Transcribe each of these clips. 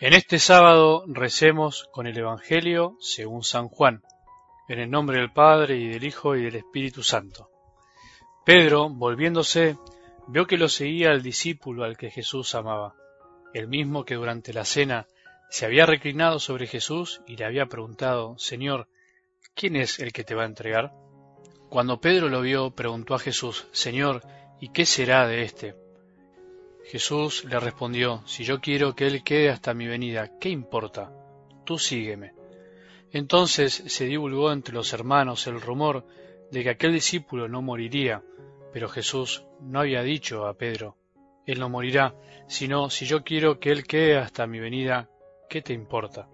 En este sábado recemos con el Evangelio según San Juan, en el nombre del Padre y del Hijo y del Espíritu Santo. Pedro, volviéndose, vio que lo seguía el discípulo al que Jesús amaba, el mismo que durante la cena se había reclinado sobre Jesús y le había preguntado, Señor, ¿quién es el que te va a entregar? Cuando Pedro lo vio, preguntó a Jesús, Señor, ¿y qué será de éste? Jesús le respondió, Si yo quiero que él quede hasta mi venida, ¿qué importa? Tú sígueme. Entonces se divulgó entre los hermanos el rumor de que aquel discípulo no moriría, pero Jesús no había dicho a Pedro, Él no morirá, sino si yo quiero que Él quede hasta mi venida, ¿qué te importa?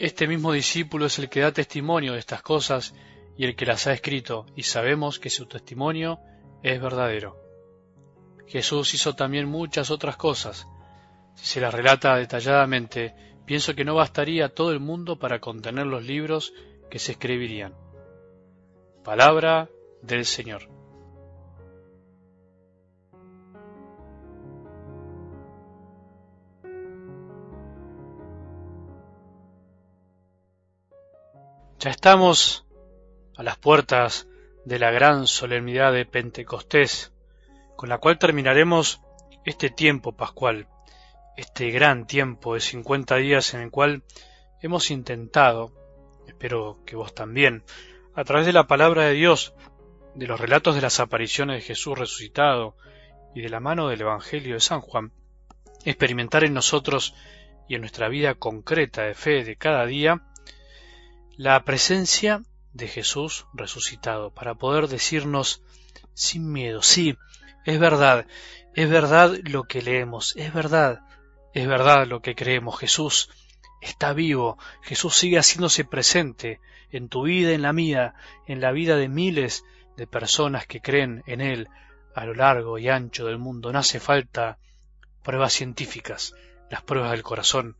Este mismo discípulo es el que da testimonio de estas cosas y el que las ha escrito, y sabemos que su testimonio es verdadero. Jesús hizo también muchas otras cosas. Si se las relata detalladamente, pienso que no bastaría todo el mundo para contener los libros que se escribirían. Palabra del Señor. Ya estamos a las puertas de la gran solemnidad de Pentecostés, con la cual terminaremos este tiempo pascual, este gran tiempo de 50 días en el cual hemos intentado, espero que vos también, a través de la palabra de Dios, de los relatos de las apariciones de Jesús resucitado y de la mano del Evangelio de San Juan, experimentar en nosotros y en nuestra vida concreta de fe de cada día la presencia de Jesús resucitado, para poder decirnos sin miedo, sí, es verdad, es verdad lo que leemos, es verdad, es verdad lo que creemos. Jesús está vivo, Jesús sigue haciéndose presente en tu vida, en la mía, en la vida de miles de personas que creen en Él a lo largo y ancho del mundo. No hace falta pruebas científicas, las pruebas del corazón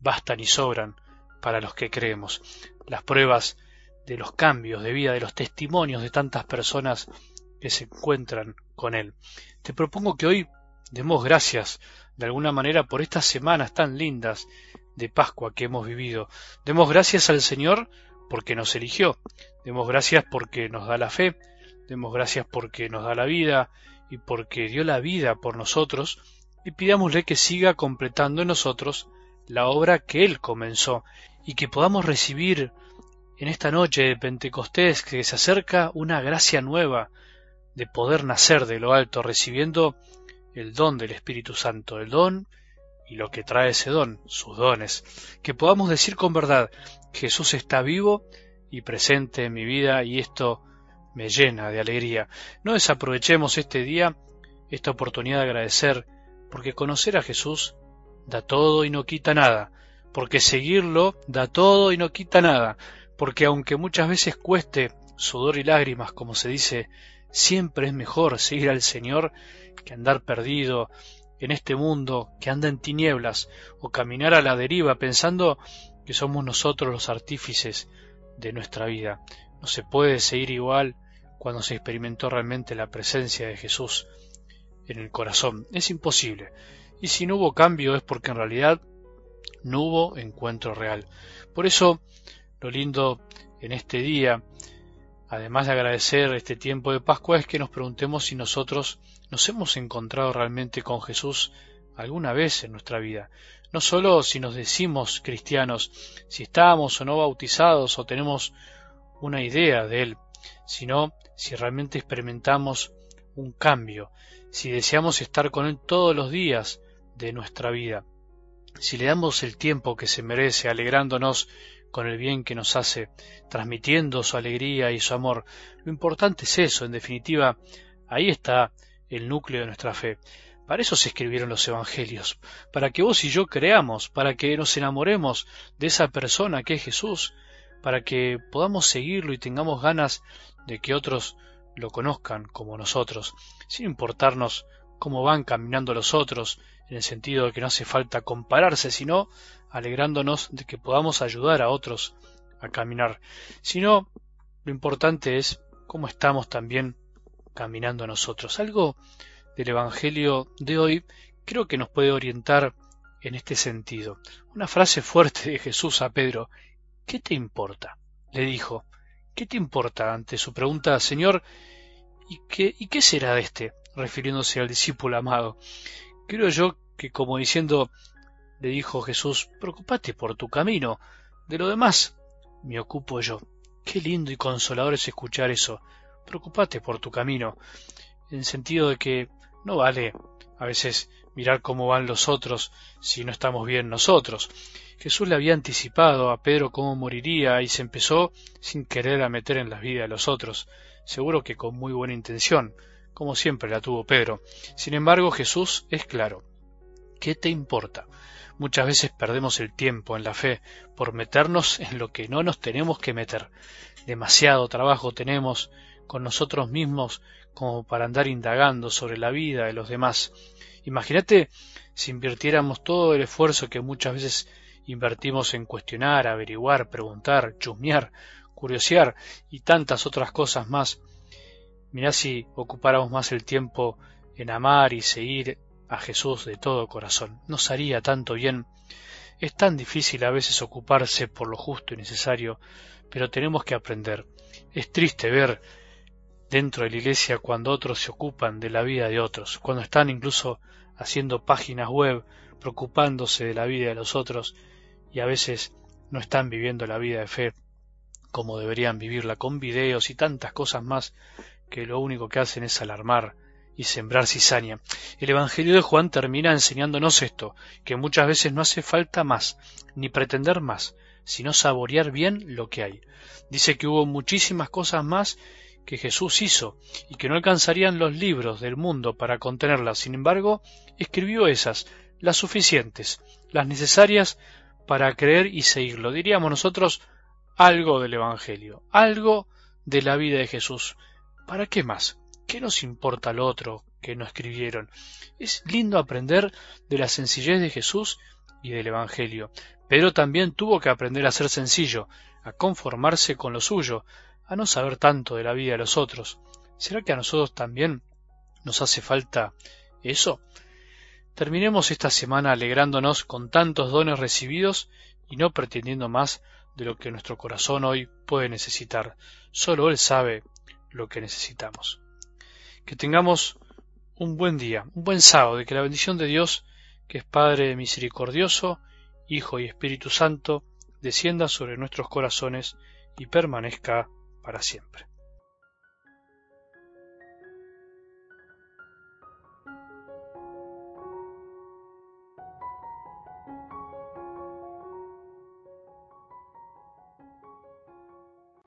bastan y sobran para los que creemos. Las pruebas de los cambios de vida, de los testimonios de tantas personas que se encuentran con Él. Te propongo que hoy demos gracias de alguna manera por estas semanas tan lindas de Pascua que hemos vivido. Demos gracias al Señor porque nos eligió. Demos gracias porque nos da la fe. Demos gracias porque nos da la vida y porque dio la vida por nosotros. Y pidámosle que siga completando en nosotros la obra que Él comenzó y que podamos recibir en esta noche de Pentecostés que se acerca una gracia nueva, de poder nacer de lo alto recibiendo el don del Espíritu Santo, el don y lo que trae ese don, sus dones, que podamos decir con verdad, Jesús está vivo y presente en mi vida y esto me llena de alegría. No desaprovechemos este día, esta oportunidad de agradecer, porque conocer a Jesús da todo y no quita nada, porque seguirlo da todo y no quita nada, porque aunque muchas veces cueste sudor y lágrimas, como se dice Siempre es mejor seguir al Señor que andar perdido en este mundo que anda en tinieblas o caminar a la deriva pensando que somos nosotros los artífices de nuestra vida. No se puede seguir igual cuando se experimentó realmente la presencia de Jesús en el corazón. Es imposible. Y si no hubo cambio es porque en realidad no hubo encuentro real. Por eso, lo lindo en este día además de agradecer este tiempo de Pascua, es que nos preguntemos si nosotros nos hemos encontrado realmente con Jesús alguna vez en nuestra vida. No solo si nos decimos cristianos, si estamos o no bautizados o tenemos una idea de Él, sino si realmente experimentamos un cambio, si deseamos estar con Él todos los días de nuestra vida, si le damos el tiempo que se merece alegrándonos con el bien que nos hace, transmitiendo su alegría y su amor. Lo importante es eso, en definitiva, ahí está el núcleo de nuestra fe. Para eso se escribieron los Evangelios, para que vos y yo creamos, para que nos enamoremos de esa persona que es Jesús, para que podamos seguirlo y tengamos ganas de que otros lo conozcan como nosotros, sin importarnos cómo van caminando los otros, en el sentido de que no hace falta compararse, sino alegrándonos de que podamos ayudar a otros a caminar, sino lo importante es cómo estamos también caminando nosotros. Algo del Evangelio de hoy creo que nos puede orientar en este sentido. Una frase fuerte de Jesús a Pedro. ¿Qué te importa? le dijo. ¿Qué te importa? ante su pregunta, Señor, ¿y qué, ¿y qué será de éste? refiriéndose al discípulo amado. Creo yo que como diciendo, le dijo Jesús, preocupate por tu camino, de lo demás me ocupo yo. Qué lindo y consolador es escuchar eso. Preocupate por tu camino, en sentido de que no vale a veces mirar cómo van los otros si no estamos bien nosotros. Jesús le había anticipado a Pedro cómo moriría y se empezó sin querer a meter en la vida de los otros, seguro que con muy buena intención, como siempre la tuvo Pedro. Sin embargo, Jesús es claro. ¿Qué te importa? Muchas veces perdemos el tiempo en la fe por meternos en lo que no nos tenemos que meter. Demasiado trabajo tenemos con nosotros mismos como para andar indagando sobre la vida de los demás. Imagínate si invirtiéramos todo el esfuerzo que muchas veces invertimos en cuestionar, averiguar, preguntar, chusmear, curiosear y tantas otras cosas más. Mirá si ocupáramos más el tiempo en amar y seguir a Jesús de todo corazón. Nos haría tanto bien. Es tan difícil a veces ocuparse por lo justo y necesario, pero tenemos que aprender. Es triste ver dentro de la iglesia cuando otros se ocupan de la vida de otros, cuando están incluso haciendo páginas web, preocupándose de la vida de los otros y a veces no están viviendo la vida de fe como deberían vivirla, con videos y tantas cosas más que lo único que hacen es alarmar y sembrar cizaña. El Evangelio de Juan termina enseñándonos esto, que muchas veces no hace falta más, ni pretender más, sino saborear bien lo que hay. Dice que hubo muchísimas cosas más que Jesús hizo y que no alcanzarían los libros del mundo para contenerlas. Sin embargo, escribió esas, las suficientes, las necesarias para creer y seguirlo. Diríamos nosotros algo del Evangelio, algo de la vida de Jesús. ¿Para qué más? ¿Qué nos importa lo otro que no escribieron? Es lindo aprender de la sencillez de Jesús y del Evangelio. Pero también tuvo que aprender a ser sencillo, a conformarse con lo suyo, a no saber tanto de la vida de los otros. ¿Será que a nosotros también nos hace falta eso? Terminemos esta semana alegrándonos con tantos dones recibidos y no pretendiendo más de lo que nuestro corazón hoy puede necesitar. Solo Él sabe lo que necesitamos. Que tengamos un buen día, un buen sábado y que la bendición de Dios, que es Padre misericordioso, Hijo y Espíritu Santo, descienda sobre nuestros corazones y permanezca para siempre.